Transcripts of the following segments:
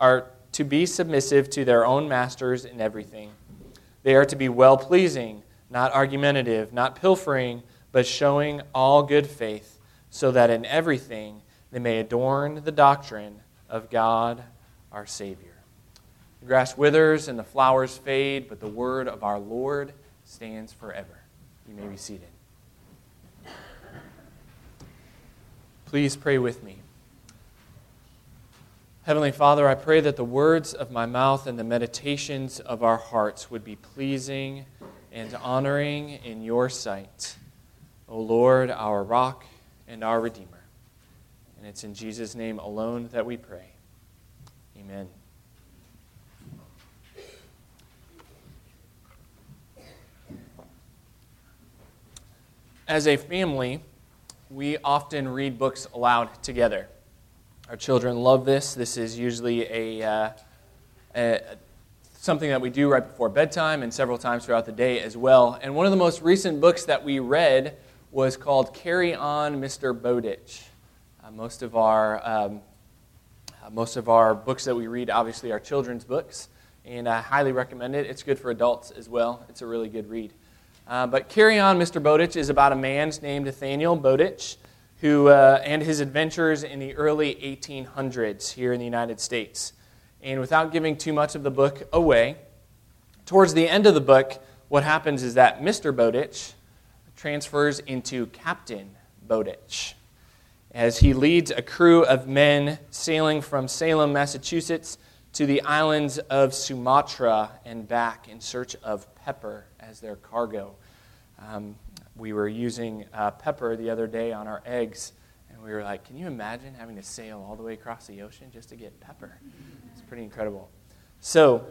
are to be submissive to their own masters in everything. They are to be well pleasing, not argumentative, not pilfering, but showing all good faith, so that in everything they may adorn the doctrine of God our Savior. The grass withers and the flowers fade, but the word of our Lord stands forever. You may be seated. Please pray with me. Heavenly Father, I pray that the words of my mouth and the meditations of our hearts would be pleasing and honoring in your sight. O Lord, our rock and our Redeemer. And it's in Jesus' name alone that we pray. Amen. As a family, we often read books aloud together. Our children love this. This is usually a, uh, a, something that we do right before bedtime and several times throughout the day as well. And one of the most recent books that we read was called Carry On, Mr. Bowditch. Uh, most of our um, uh, most of our books that we read, obviously, are children's books, and I highly recommend it. It's good for adults as well. It's a really good read. Uh, but Carry On, Mr. Bowditch is about a man named Nathaniel Bowditch who, uh, and his adventures in the early 1800s here in the United States. And without giving too much of the book away, towards the end of the book, what happens is that Mr. Bowditch transfers into Captain Bowditch as he leads a crew of men sailing from Salem, Massachusetts to the islands of Sumatra and back in search of pepper as their cargo. Um, we were using uh, pepper the other day on our eggs, and we were like, can you imagine having to sail all the way across the ocean just to get pepper? It's pretty incredible. So,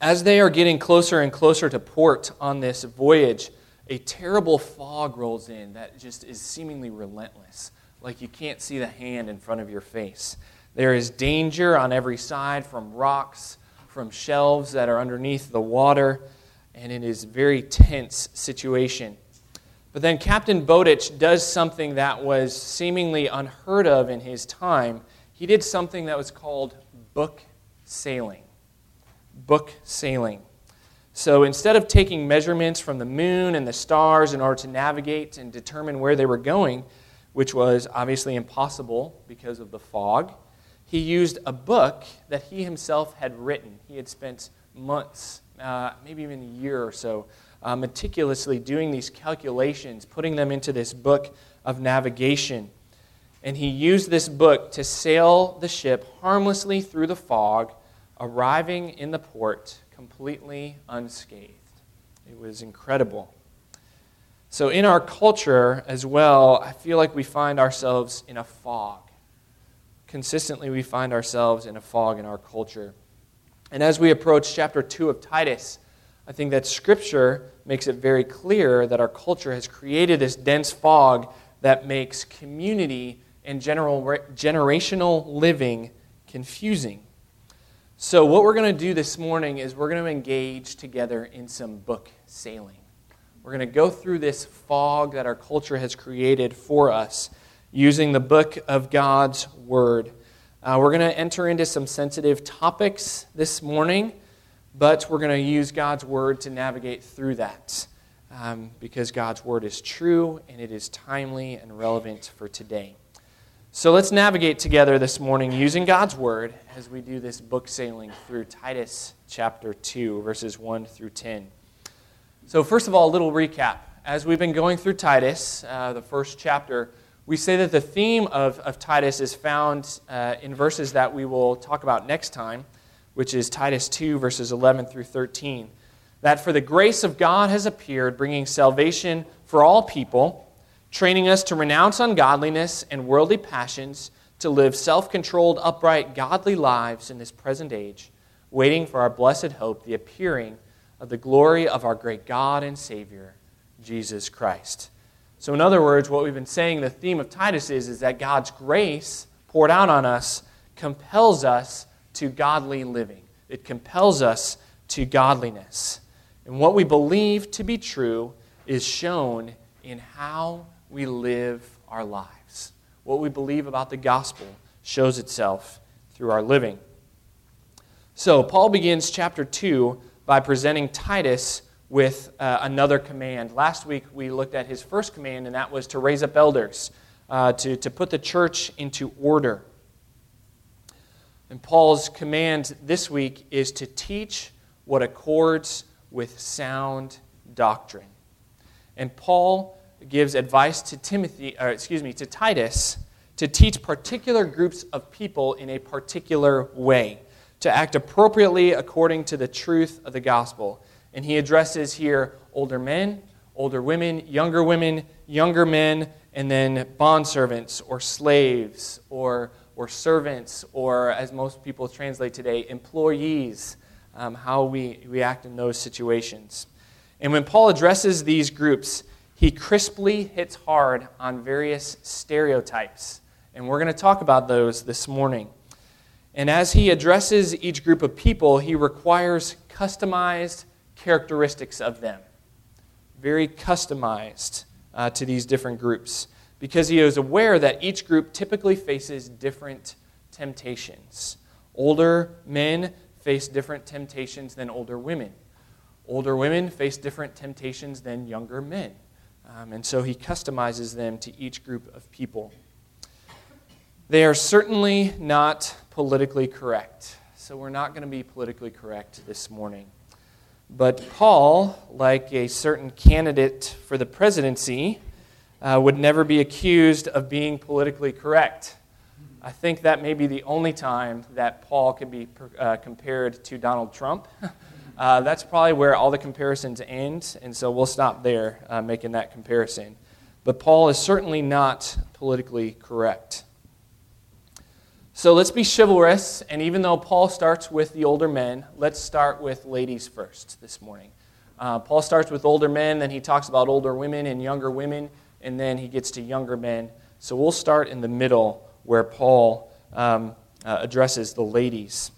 as they are getting closer and closer to port on this voyage, a terrible fog rolls in that just is seemingly relentless, like you can't see the hand in front of your face. There is danger on every side from rocks, from shelves that are underneath the water, and it is very tense situation. But then Captain Bowditch does something that was seemingly unheard of in his time. He did something that was called book sailing. Book sailing. So instead of taking measurements from the moon and the stars in order to navigate and determine where they were going, which was obviously impossible because of the fog, he used a book that he himself had written. He had spent months, uh, maybe even a year or so, uh, meticulously doing these calculations, putting them into this book of navigation. And he used this book to sail the ship harmlessly through the fog, arriving in the port completely unscathed. It was incredible. So, in our culture as well, I feel like we find ourselves in a fog. Consistently, we find ourselves in a fog in our culture. And as we approach chapter 2 of Titus, I think that Scripture makes it very clear that our culture has created this dense fog that makes community and general, generational living confusing. So, what we're going to do this morning is we're going to engage together in some book sailing. We're going to go through this fog that our culture has created for us using the book of God's Word. Uh, we're going to enter into some sensitive topics this morning but we're going to use God's word to navigate through that um, because God's word is true and it is timely and relevant for today. So let's navigate together this morning using God's Word as we do this book sailing through Titus chapter 2, verses 1 through 10. So, first of all, a little recap. As we've been going through Titus, uh, the first chapter, we say that the theme of, of Titus is found uh, in verses that we will talk about next time, which is Titus 2, verses 11 through 13. That for the grace of God has appeared, bringing salvation for all people training us to renounce ungodliness and worldly passions, to live self controlled, upright, godly lives in this present age, waiting for our blessed hope, the appearing of the glory of our great God and Savior, Jesus Christ. So, in other words, what we've been saying, the theme of Titus is, is that God's grace poured out on us compels us to godly living. It compels us to godliness. And what we believe to be true is shown in how we live our lives. What we believe about the gospel shows itself through our living. So, Paul begins chapter 2 by presenting Titus with uh, another command. Last week we looked at his first command, and that was to raise up elders, uh, to, to put the church into order. And Paul's command this week is to teach what accords with sound doctrine. And Paul gives advice to Timothy, or excuse me, to Titus to teach particular groups of people in a particular way, to act appropriately according to the truth of the gospel. And he addresses here older men, older women, younger women, younger men, and then bondservants or slaves or, or servants, or as most people translate today, employees, um, how we, we act in those situations. And when Paul addresses these groups, he crisply hits hard on various stereotypes. And we're going to talk about those this morning. And as he addresses each group of people, he requires customized characteristics of them. Very customized uh, to these different groups. Because he is aware that each group typically faces different temptations. Older men face different temptations than older women. Older women face different temptations than younger men. Um, and so he customizes them to each group of people. They are certainly not politically correct. So we're not going to be politically correct this morning. But Paul, like a certain candidate for the presidency, uh, would never be accused of being politically correct. I think that may be the only time that Paul can be uh, compared to Donald Trump. Uh, that's probably where all the comparisons end, and so we'll stop there uh, making that comparison. But Paul is certainly not politically correct. So let's be chivalrous, and even though Paul starts with the older men, let's start with ladies first this morning. Uh, Paul starts with older men, then he talks about older women and younger women, and then he gets to younger men. So we'll start in the middle where Paul um, uh, addresses the ladies.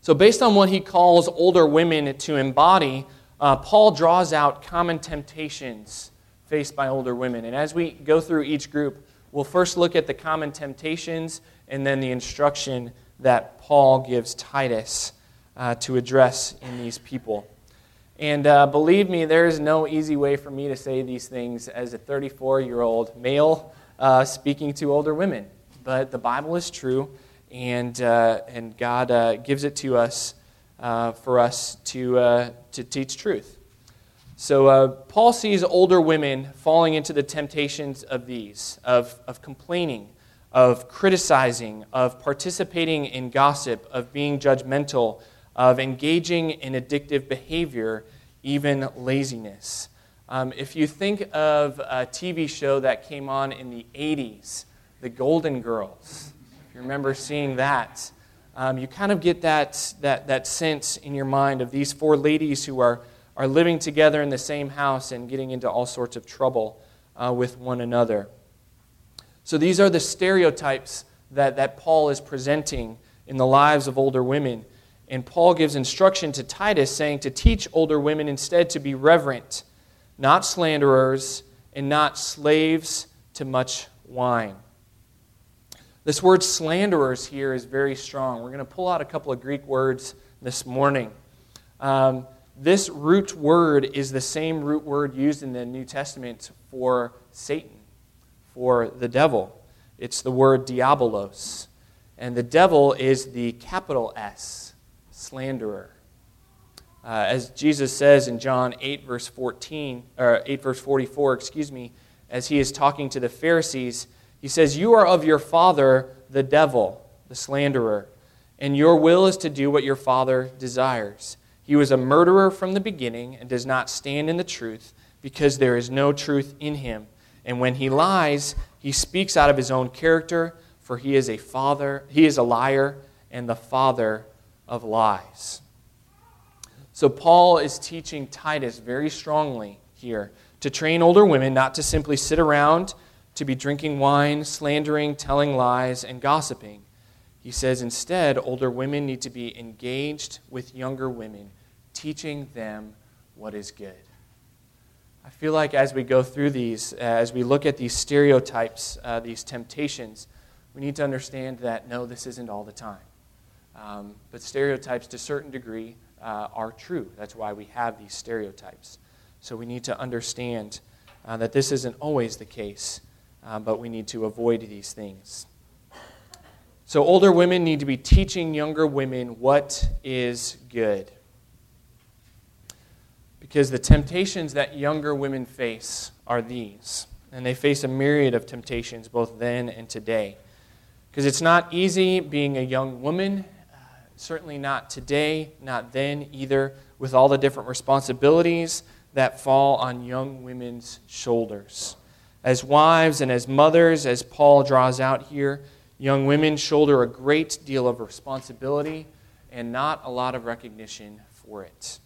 So, based on what he calls older women to embody, uh, Paul draws out common temptations faced by older women. And as we go through each group, we'll first look at the common temptations and then the instruction that Paul gives Titus uh, to address in these people. And uh, believe me, there is no easy way for me to say these things as a 34 year old male uh, speaking to older women. But the Bible is true and, uh, and God uh, gives it to us uh, for us to, uh, to teach truth. So, Paul sees older women falling into the temptations of these of, of complaining, of criticizing, of participating in gossip, of being judgmental, of engaging in addictive behavior, even laziness. Um, if you think of a TV show that came on in the 80s, The Golden Girls, if you remember seeing that, um, you kind of get that, that, that sense in your mind of these four ladies who are, are living together in the same house and getting into all sorts of trouble uh, with one another. So these are the stereotypes that, that Paul is presenting in the lives of older women. And Paul gives instruction to Titus, saying to teach older women instead to be reverent, not slanderers, and not slaves to much wine. This word slanderers here is very strong. We're going to pull out a couple of Greek words this morning. Um, this root word is the same root word used in the New Testament for Satan, for the devil. It's the word diabolos. And the devil is the capital S, slanderer. Uh, as Jesus says in John 8, verse 14, or 8, verse 44, excuse me, as he is talking to the Pharisees, he says, You are of your father, the devil, the slanderer, and your will is to do what your father desires. He was a murderer from the beginning and does not stand in the truth because there is no truth in him. And when he lies, he speaks out of his own character, for he is a father, he is a liar and the father of lies. So, Paul is teaching Titus very strongly here to train older women not to simply sit around, to be drinking wine, slandering, telling lies, and gossiping. He says instead, older women need to be engaged with younger women, teaching them what is good. I feel like as we go through these, uh, as we look at these stereotypes, uh, these temptations, we need to understand that no, this isn't all the time. Um, but stereotypes, to a certain degree, uh, are true. That's why we have these stereotypes. So we need to understand uh, that this isn't always the case, uh, but we need to avoid these things. So older women need to be teaching younger women what is good. Because the temptations that younger women face are these. And they face a myriad of temptations both then and today. Because it's not easy being a young woman Certainly not today, not then either, with all the different responsibilities that fall on young women's shoulders. As wives and as mothers, as Paul draws out here, young women shoulder a great deal of responsibility and not a lot of recognition for it.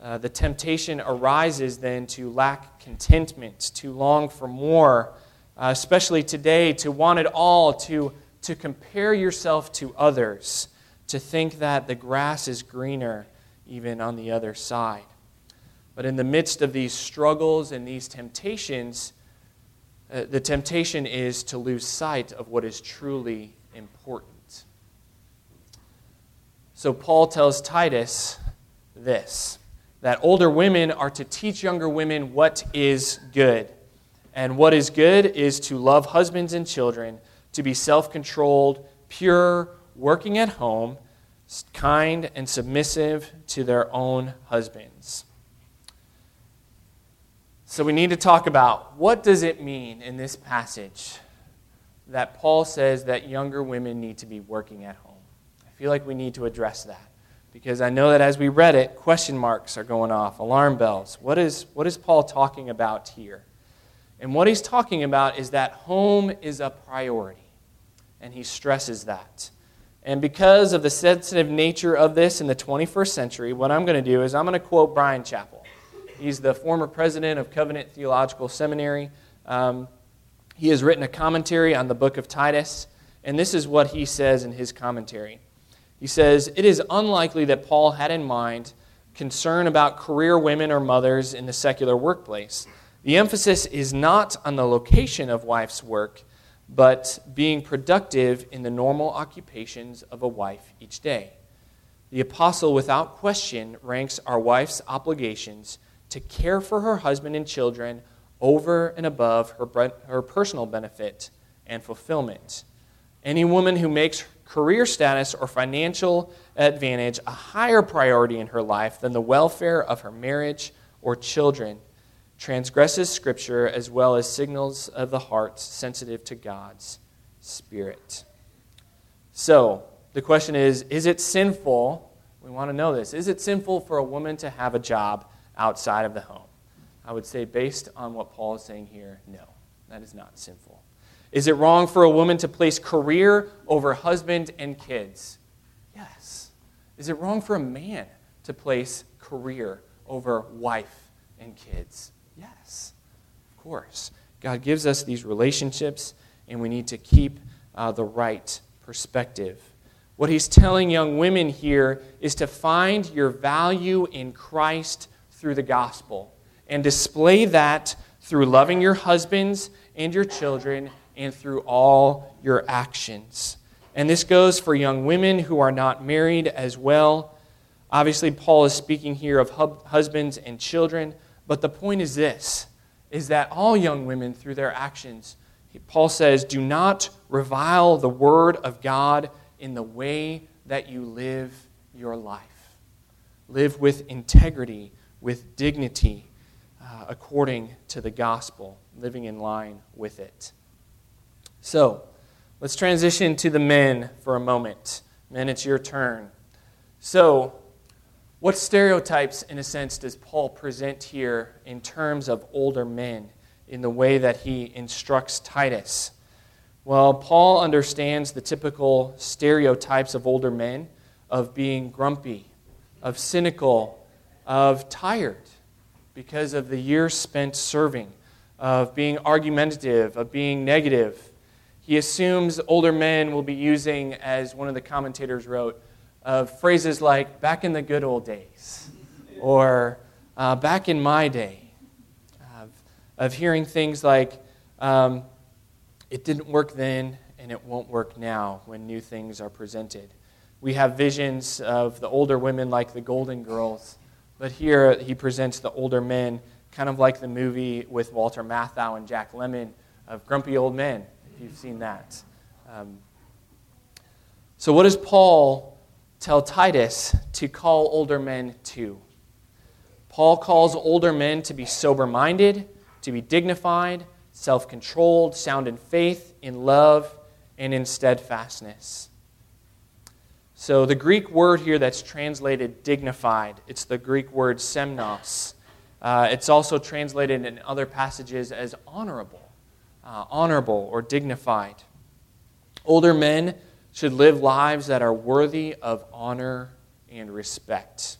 Uh, the temptation arises then to lack contentment, to long for more, uh, especially today, to want it all, to, to compare yourself to others to think that the grass is greener even on the other side. But in the midst of these struggles and these temptations, uh, the temptation is to lose sight of what is truly important. So Paul tells Titus this that older women are to teach younger women what is good. And what is good is to love husbands and children, to be self controlled, pure, working at home, kind and submissive to their own husbands. So we need to talk about what does it mean in this passage that Paul says that younger women need to be working at home. I feel like we need to address that because I know that as we read it, question marks are going off, alarm bells. What is, what is Paul talking about here? And what he's talking about is that home is a priority, and he stresses that. And because of the sensitive nature of this in the 21st century, what I'm going to do is I'm going to quote Bryan Chapell. He's the former president of Covenant Theological Seminary. Um, he has written a commentary on the book of Titus, and this is what he says in his commentary. He says, It is unlikely that Paul had in mind concern about career women or mothers in the secular workplace. The emphasis is not on the location of wife's work but being productive in the normal occupations of a wife each day. The apostle, without question, ranks our wife's obligations to care for her husband and children over and above her, her personal benefit and fulfillment. Any woman who makes career status or financial advantage a higher priority in her life than the welfare of her marriage or children transgresses Scripture as well as signals of the heart sensitive to God's Spirit. So, the question is is it sinful? We want to know this. Is it sinful for a woman to have a job outside of the home? I would say, based on what Paul is saying here, no, that is not sinful. Is it wrong for a woman to place career over husband and kids? Yes. Is it wrong for a man to place career over wife and kids? Yes, of course. God gives us these relationships, and we need to keep uh, the right perspective. What he's telling young women here is to find your value in Christ through the gospel and display that through loving your husbands and your children and through all your actions. And this goes for young women who are not married as well. Obviously, Paul is speaking here of husbands and children, but the point is this is that all young women, through their actions, Paul says, Do not revile the word of God in the way that you live your life. Live with integrity, with dignity, uh, according to the gospel, living in line with it. So, let's transition to the men for a moment. Men, it's your turn. So, what stereotypes, in a sense, does Paul present here in terms of older men in the way that he instructs Titus? Well, Paul understands the typical stereotypes of older men of being grumpy, of cynical, of tired because of the years spent serving, of being argumentative, of being negative. He assumes older men will be using, as one of the commentators wrote, of phrases like back in the good old days or uh, back in my day, of, of hearing things like um, it didn't work then and it won't work now when new things are presented. We have visions of the older women like the Golden Girls, but here he presents the older men kind of like the movie with Walter Matthau and Jack Lemmon of Grumpy Old Men, if you've seen that. Um, so, what does Paul tell Titus to call older men to. Paul calls older men to be sober minded, to be dignified, self controlled, sound in faith, in love, and in steadfastness. So, the Greek word here that's translated dignified, it's the Greek word semnos. Uh, it's also translated in other passages as honorable, uh, honorable or dignified. Older men should live lives that are worthy of honor and respect.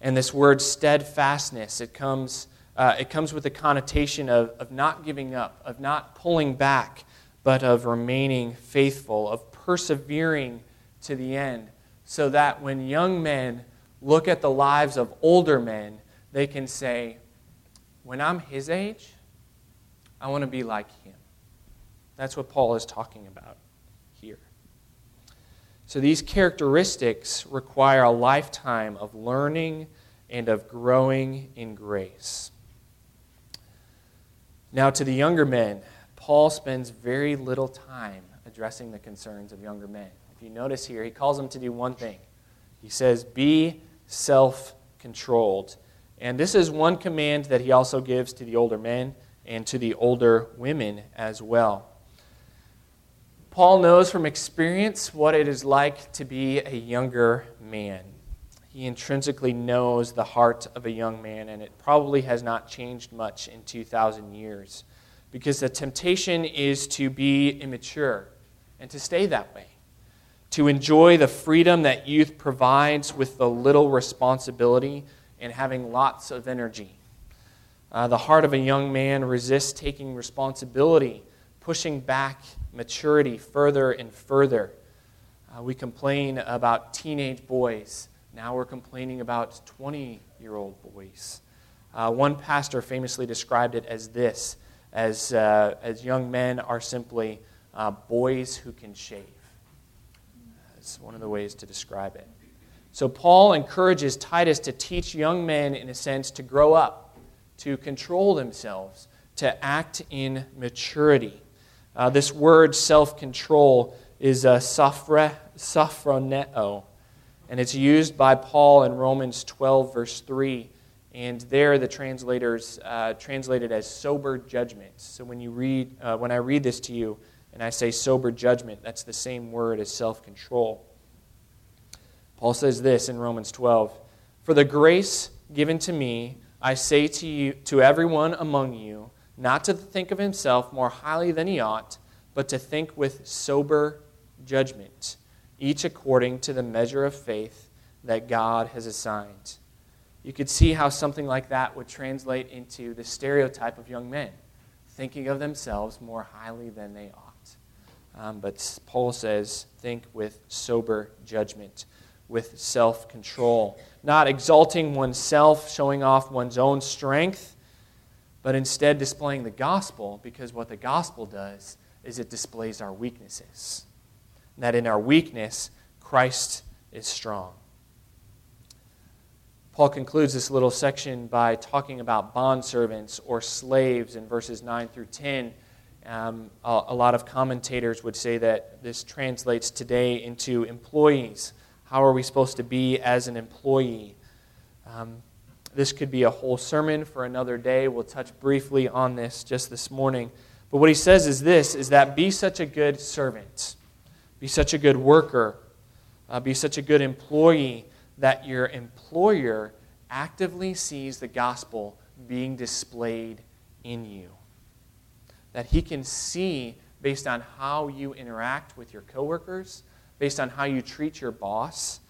And this word steadfastness, it comes, uh, it comes with the connotation of, of not giving up, of not pulling back, but of remaining faithful, of persevering to the end, so that when young men look at the lives of older men, they can say, When I'm his age, I want to be like him. That's what Paul is talking about. So these characteristics require a lifetime of learning and of growing in grace. Now, to the younger men, Paul spends very little time addressing the concerns of younger men. If you notice here, he calls them to do one thing. He says, Be self controlled. And this is one command that he also gives to the older men and to the older women as well. Paul knows from experience what it is like to be a younger man. He intrinsically knows the heart of a young man, and it probably has not changed much in 2,000 years because the temptation is to be immature and to stay that way, to enjoy the freedom that youth provides with the little responsibility and having lots of energy. Uh, the heart of a young man resists taking responsibility, pushing back maturity further and further. Uh, we complain about teenage boys. Now we're complaining about 20 year old boys. Uh, one pastor famously described it as this as, uh, as young men are simply uh, boys who can shave. That's one of the ways to describe it. So, Paul encourages Titus to teach young men, in a sense, to grow up, to control themselves, to act in maturity. Uh, this word self control is uh, sophre, sophroneo, and it's used by Paul in Romans 12, verse 3. And there, the translators uh, translate it as sober judgment. So when you read, uh, when I read this to you, and I say sober judgment, that's the same word as self control. Paul says this in Romans 12 For the grace given to me, I say to you, to everyone among you, not to think of himself more highly than he ought, but to think with sober judgment, each according to the measure of faith that God has assigned. You could see how something like that would translate into the stereotype of young men, thinking of themselves more highly than they ought. Um, but Paul says, think with sober judgment, with self control, not exalting oneself, showing off one's own strength but instead displaying the gospel because what the gospel does is it displays our weaknesses. And that in our weakness, Christ is strong. Paul concludes this little section by talking about bondservants or slaves in verses 9 through 10. Um, a, a lot of commentators would say that this translates today into employees. How are we supposed to be as an employee? Um, this could be a whole sermon for another day. We'll touch briefly on this just this morning. But what he says is this is that be such a good servant, be such a good worker, uh, be such a good employee that your employer actively sees the gospel being displayed in you. That he can see based on how you interact with your coworkers, based on how you treat your boss,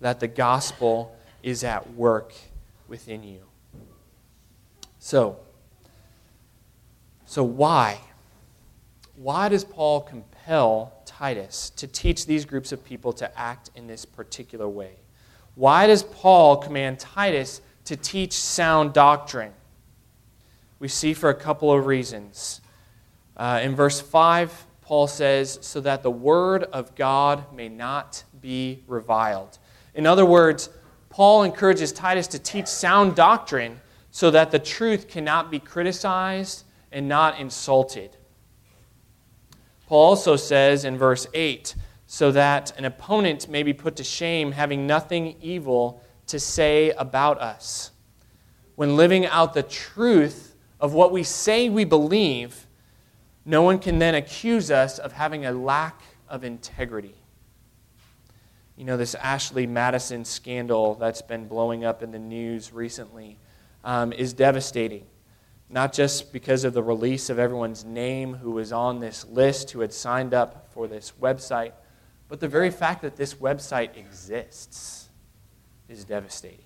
that the gospel is at work within you. So, so why? Why does Paul compel Titus to teach these groups of people to act in this particular way? Why does Paul command Titus to teach sound doctrine? We see for a couple of reasons. Uh, in verse 5, Paul says, so that the word of God may not be reviled. In other words, Paul encourages Titus to teach sound doctrine so that the truth cannot be criticized and not insulted. Paul also says in verse 8, so that an opponent may be put to shame, having nothing evil to say about us. When living out the truth of what we say we believe, no one can then accuse us of having a lack of integrity. You know, this Ashley Madison scandal that's been blowing up in the news recently um, is devastating. Not just because of the release of everyone's name who was on this list, who had signed up for this website, but the very fact that this website exists is devastating.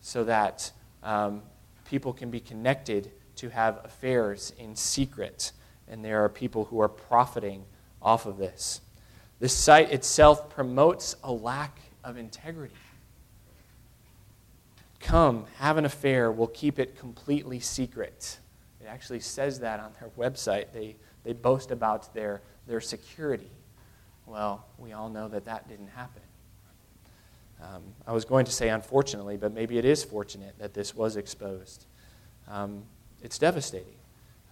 So that um, people can be connected to have affairs in secret, and there are people who are profiting off of this. The site itself promotes a lack of integrity. Come, have an affair, we'll keep it completely secret. It actually says that on their website. They, they boast about their, their security. Well, we all know that that didn't happen. Um, I was going to say unfortunately, but maybe it is fortunate that this was exposed. Um, it's devastating.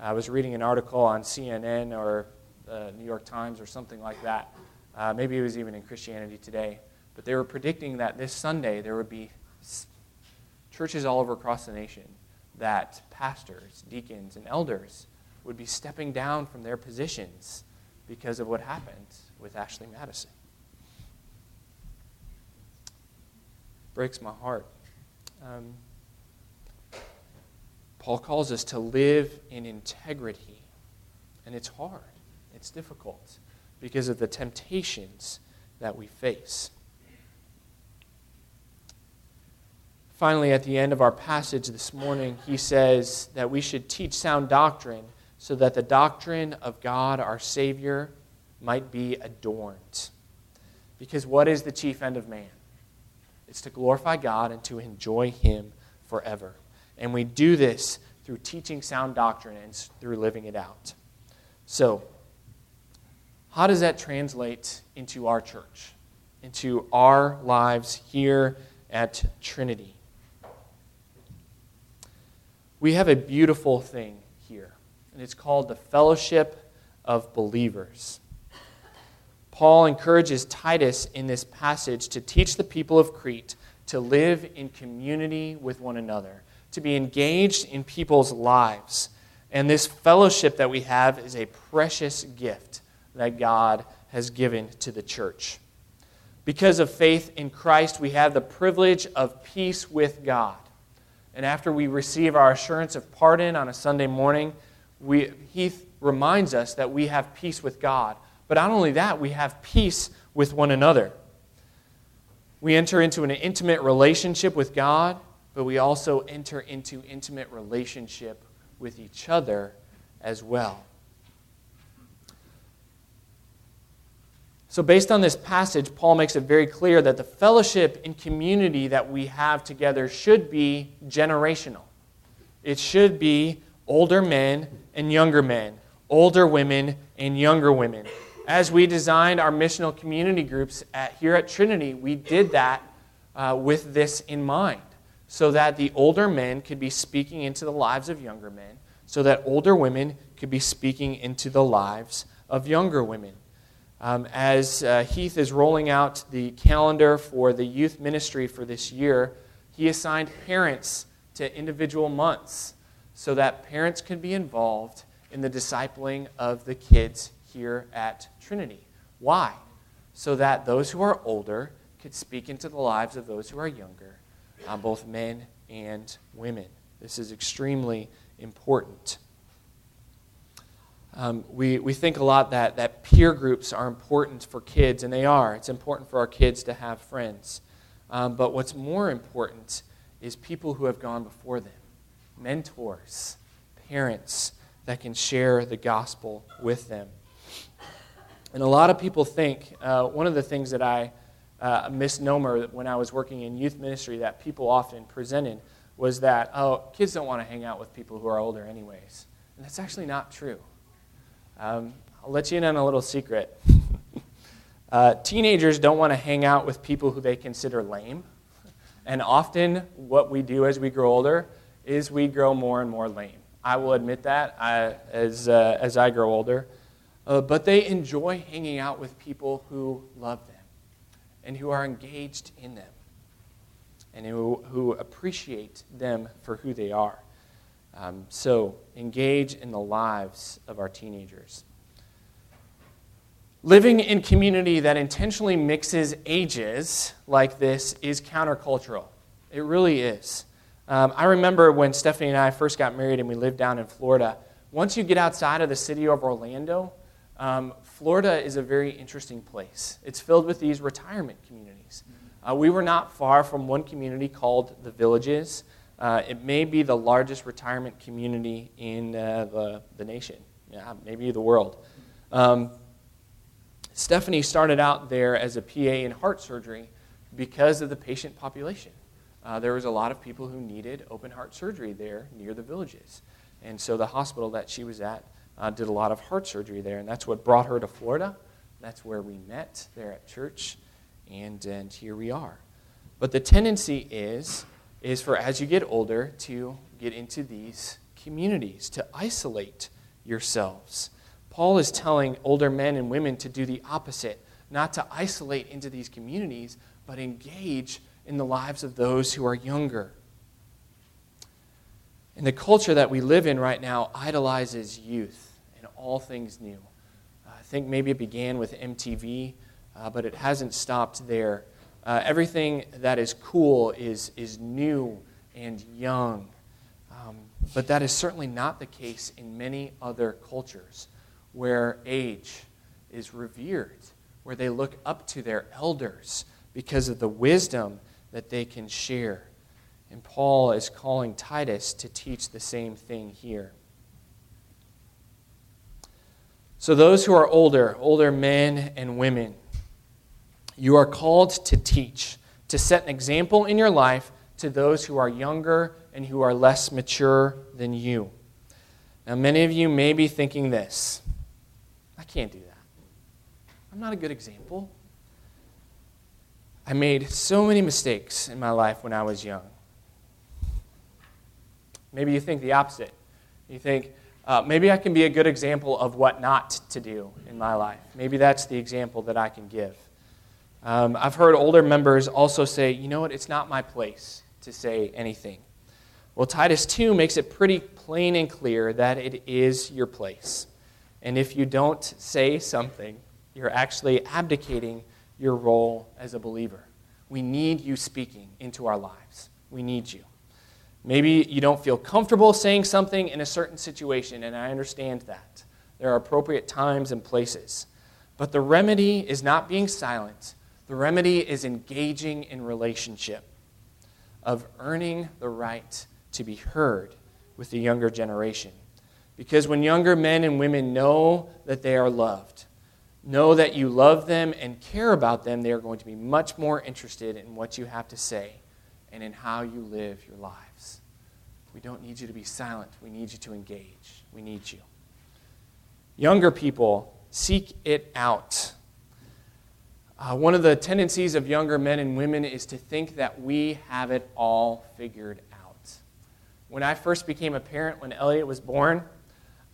I was reading an article on CNN or the New York Times or something like that uh, maybe it was even in Christianity Today. But they were predicting that this Sunday there would be churches all over across the nation that pastors, deacons, and elders would be stepping down from their positions because of what happened with Ashley Madison. Breaks my heart. Um, Paul calls us to live in integrity, and it's hard, it's difficult because of the temptations that we face. Finally, at the end of our passage this morning, he says that we should teach sound doctrine so that the doctrine of God, our Savior, might be adorned. Because what is the chief end of man? It's to glorify God and to enjoy Him forever. And we do this through teaching sound doctrine and through living it out. So, how does that translate into our church, into our lives here at Trinity? We have a beautiful thing here, and it's called the fellowship of believers. Paul encourages Titus in this passage to teach the people of Crete to live in community with one another, to be engaged in people's lives. And this fellowship that we have is a precious gift that God has given to the church. Because of faith in Christ, we have the privilege of peace with God. And after we receive our assurance of pardon on a Sunday morning, we, he reminds us that we have peace with God. But not only that, we have peace with one another. We enter into an intimate relationship with God, but we also enter into intimate relationship with each other as well. So, based on this passage, Paul makes it very clear that the fellowship and community that we have together should be generational. It should be older men and younger men, older women and younger women. As we designed our missional community groups at, here at Trinity, we did that uh, with this in mind, so that the older men could be speaking into the lives of younger men, so that older women could be speaking into the lives of younger women. Um, as uh, Heath is rolling out the calendar for the youth ministry for this year, he assigned parents to individual months so that parents could be involved in the discipling of the kids here at Trinity. Why? So that those who are older could speak into the lives of those who are younger, uh, both men and women. This is extremely important. Um, we, we think a lot that, that peer groups are important for kids, and they are. It's important for our kids to have friends. Um, but what's more important is people who have gone before them mentors, parents that can share the gospel with them. And a lot of people think uh, one of the things that I, uh, a misnomer when I was working in youth ministry that people often presented was that, oh, kids don't want to hang out with people who are older, anyways. And that's actually not true. Um, I'll let you in on a little secret. uh, teenagers don't want to hang out with people who they consider lame. And often, what we do as we grow older is we grow more and more lame. I will admit that I, as, uh, as I grow older. Uh, but they enjoy hanging out with people who love them and who are engaged in them and who, who appreciate them for who they are. Um, so engage in the lives of our teenagers. Living in community that intentionally mixes ages like this is countercultural. It really is. Um, I remember when Stephanie and I first got married and we lived down in Florida. Once you get outside of the city of Orlando, um, Florida is a very interesting place. It's filled with these retirement communities. Uh, we were not far from one community called the Villages. Uh, it may be the largest retirement community in uh, the, the nation, yeah, maybe the world. Um, Stephanie started out there as a PA in heart surgery because of the patient population. Uh, there was a lot of people who needed open heart surgery there near the villages. And so the hospital that she was at uh, did a lot of heart surgery there. And that's what brought her to Florida. That's where we met there at church. And, and here we are. But the tendency is is for as you get older to get into these communities, to isolate yourselves. Paul is telling older men and women to do the opposite, not to isolate into these communities, but engage in the lives of those who are younger. And the culture that we live in right now idolizes youth and all things new. I think maybe it began with MTV, uh, but it hasn't stopped there. Uh, everything that is cool is, is new and young. Um, but that is certainly not the case in many other cultures where age is revered, where they look up to their elders because of the wisdom that they can share. And Paul is calling Titus to teach the same thing here. So, those who are older, older men and women, you are called to teach, to set an example in your life to those who are younger and who are less mature than you. Now, many of you may be thinking this I can't do that. I'm not a good example. I made so many mistakes in my life when I was young. Maybe you think the opposite. You think, uh, maybe I can be a good example of what not to do in my life. Maybe that's the example that I can give. Um, I've heard older members also say, you know what, it's not my place to say anything. Well, Titus 2 makes it pretty plain and clear that it is your place. And if you don't say something, you're actually abdicating your role as a believer. We need you speaking into our lives. We need you. Maybe you don't feel comfortable saying something in a certain situation, and I understand that. There are appropriate times and places. But the remedy is not being silent, the remedy is engaging in relationship, of earning the right to be heard with the younger generation. Because when younger men and women know that they are loved, know that you love them and care about them, they are going to be much more interested in what you have to say and in how you live your lives. We don't need you to be silent. We need you to engage. We need you. Younger people, seek it out. Uh, one of the tendencies of younger men and women is to think that we have it all figured out. When I first became a parent, when Elliot was born,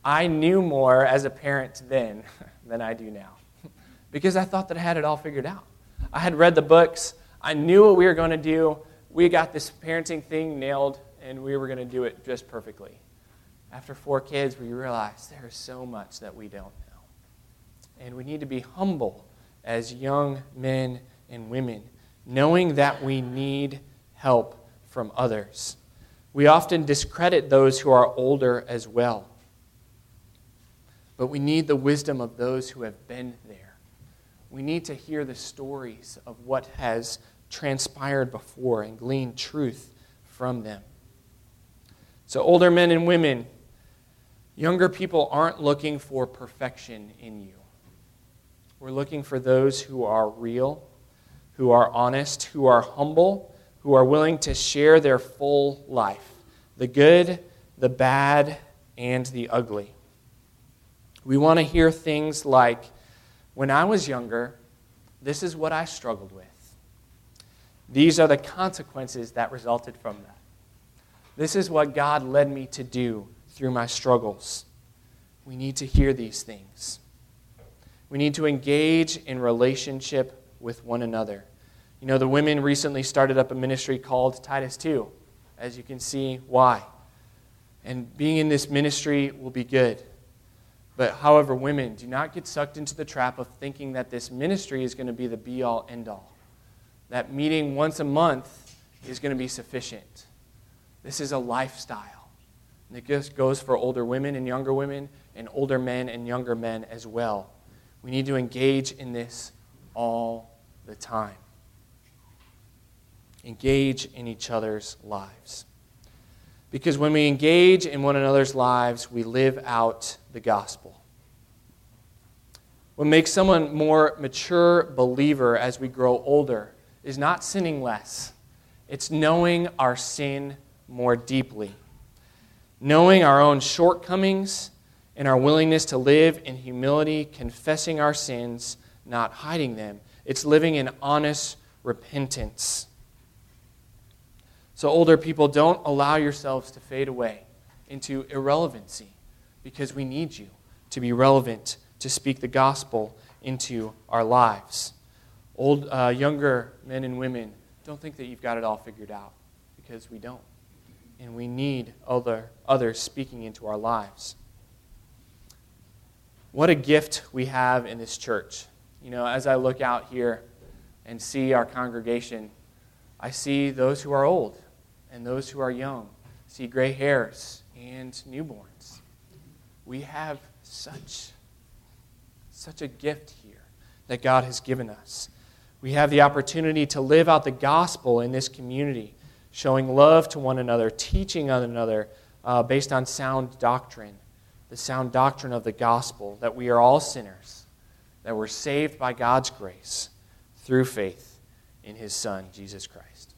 I knew more as a parent then than I do now because I thought that I had it all figured out. I had read the books, I knew what we were going to do. We got this parenting thing nailed, and we were going to do it just perfectly. After four kids, we realized there is so much that we don't know. And we need to be humble as young men and women, knowing that we need help from others. We often discredit those who are older as well. But we need the wisdom of those who have been there. We need to hear the stories of what has transpired before and glean truth from them. So, older men and women, younger people aren't looking for perfection in you. We're looking for those who are real, who are honest, who are humble, who are willing to share their full life the good, the bad, and the ugly. We want to hear things like, when I was younger, this is what I struggled with. These are the consequences that resulted from that. This is what God led me to do through my struggles. We need to hear these things. We need to engage in relationship with one another. You know, the women recently started up a ministry called Titus 2, as you can see why. And being in this ministry will be good. But, however, women, do not get sucked into the trap of thinking that this ministry is going to be the be all end all. That meeting once a month is going to be sufficient. This is a lifestyle. And it just goes for older women and younger women, and older men and younger men as well. We need to engage in this all the time. Engage in each other's lives. Because when we engage in one another's lives, we live out the gospel. What makes someone more mature believer as we grow older is not sinning less, it's knowing our sin more deeply, knowing our own shortcomings and our willingness to live in humility, confessing our sins, not hiding them. It's living in honest repentance. So, older people, don't allow yourselves to fade away into irrelevancy because we need you to be relevant to speak the gospel into our lives. Old, uh, younger men and women, don't think that you've got it all figured out because we don't. And we need other, others speaking into our lives. What a gift we have in this church. You know, as I look out here and see our congregation, I see those who are old and those who are young, see gray hairs and newborns. We have such, such a gift here that God has given us. We have the opportunity to live out the gospel in this community, showing love to one another, teaching one another uh, based on sound doctrine, the sound doctrine of the gospel, that we are all sinners, that we're saved by God's grace through faith in his Son, Jesus Christ.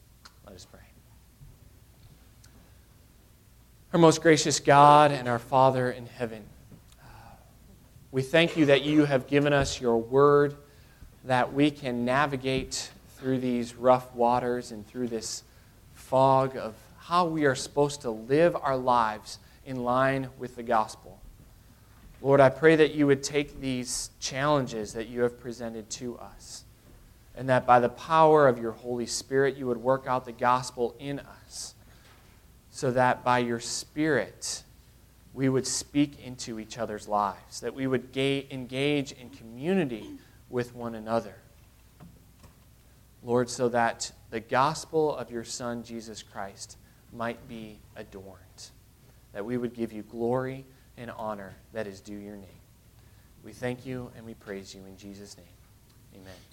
Let us pray. Our most gracious God and our Father in heaven, uh, we thank you that you have given us your word, that we can navigate through these rough waters and through this fog of how we are supposed to live our lives in line with the gospel. Lord, I pray that you would take these challenges that you have presented to us, and that by the power of your Holy Spirit, you would work out the gospel in us so that by your Spirit, we would speak into each other's lives, that we would ga- engage in community with one another. Lord, so that the gospel of your Son, Jesus Christ, might be adorned, that we would give you glory and honor that is due your name. We thank you and we praise you in Jesus' name. Amen.